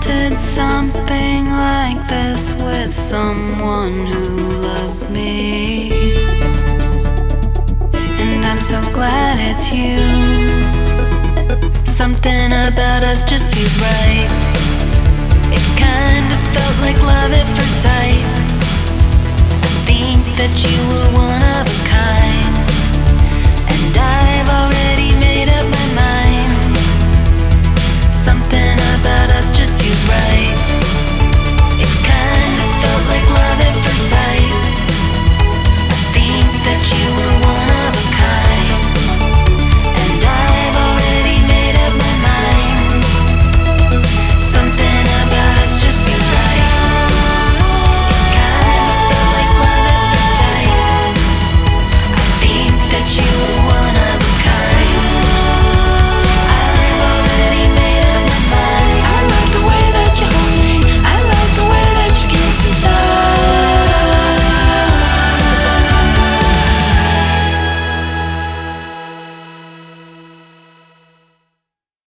wanted something like this with someone who loved me. And I'm so glad it's you. Something about us just feels right. It kinda felt like love at first sight.